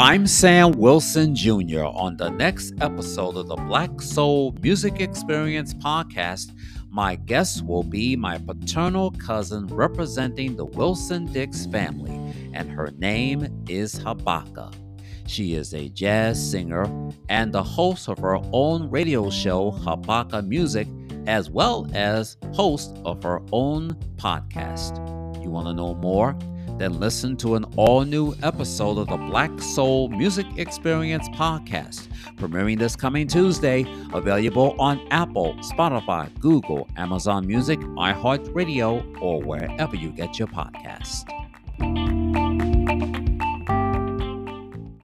I'm Sam Wilson Jr. On the next episode of the Black Soul Music Experience podcast, my guest will be my paternal cousin representing the Wilson Dix family, and her name is Habaka. She is a jazz singer and the host of her own radio show, Habaka Music, as well as host of her own podcast. You want to know more? Then listen to an all new episode of the Black Soul Music Experience podcast, premiering this coming Tuesday, available on Apple, Spotify, Google, Amazon Music, iHeartRadio, or wherever you get your podcasts.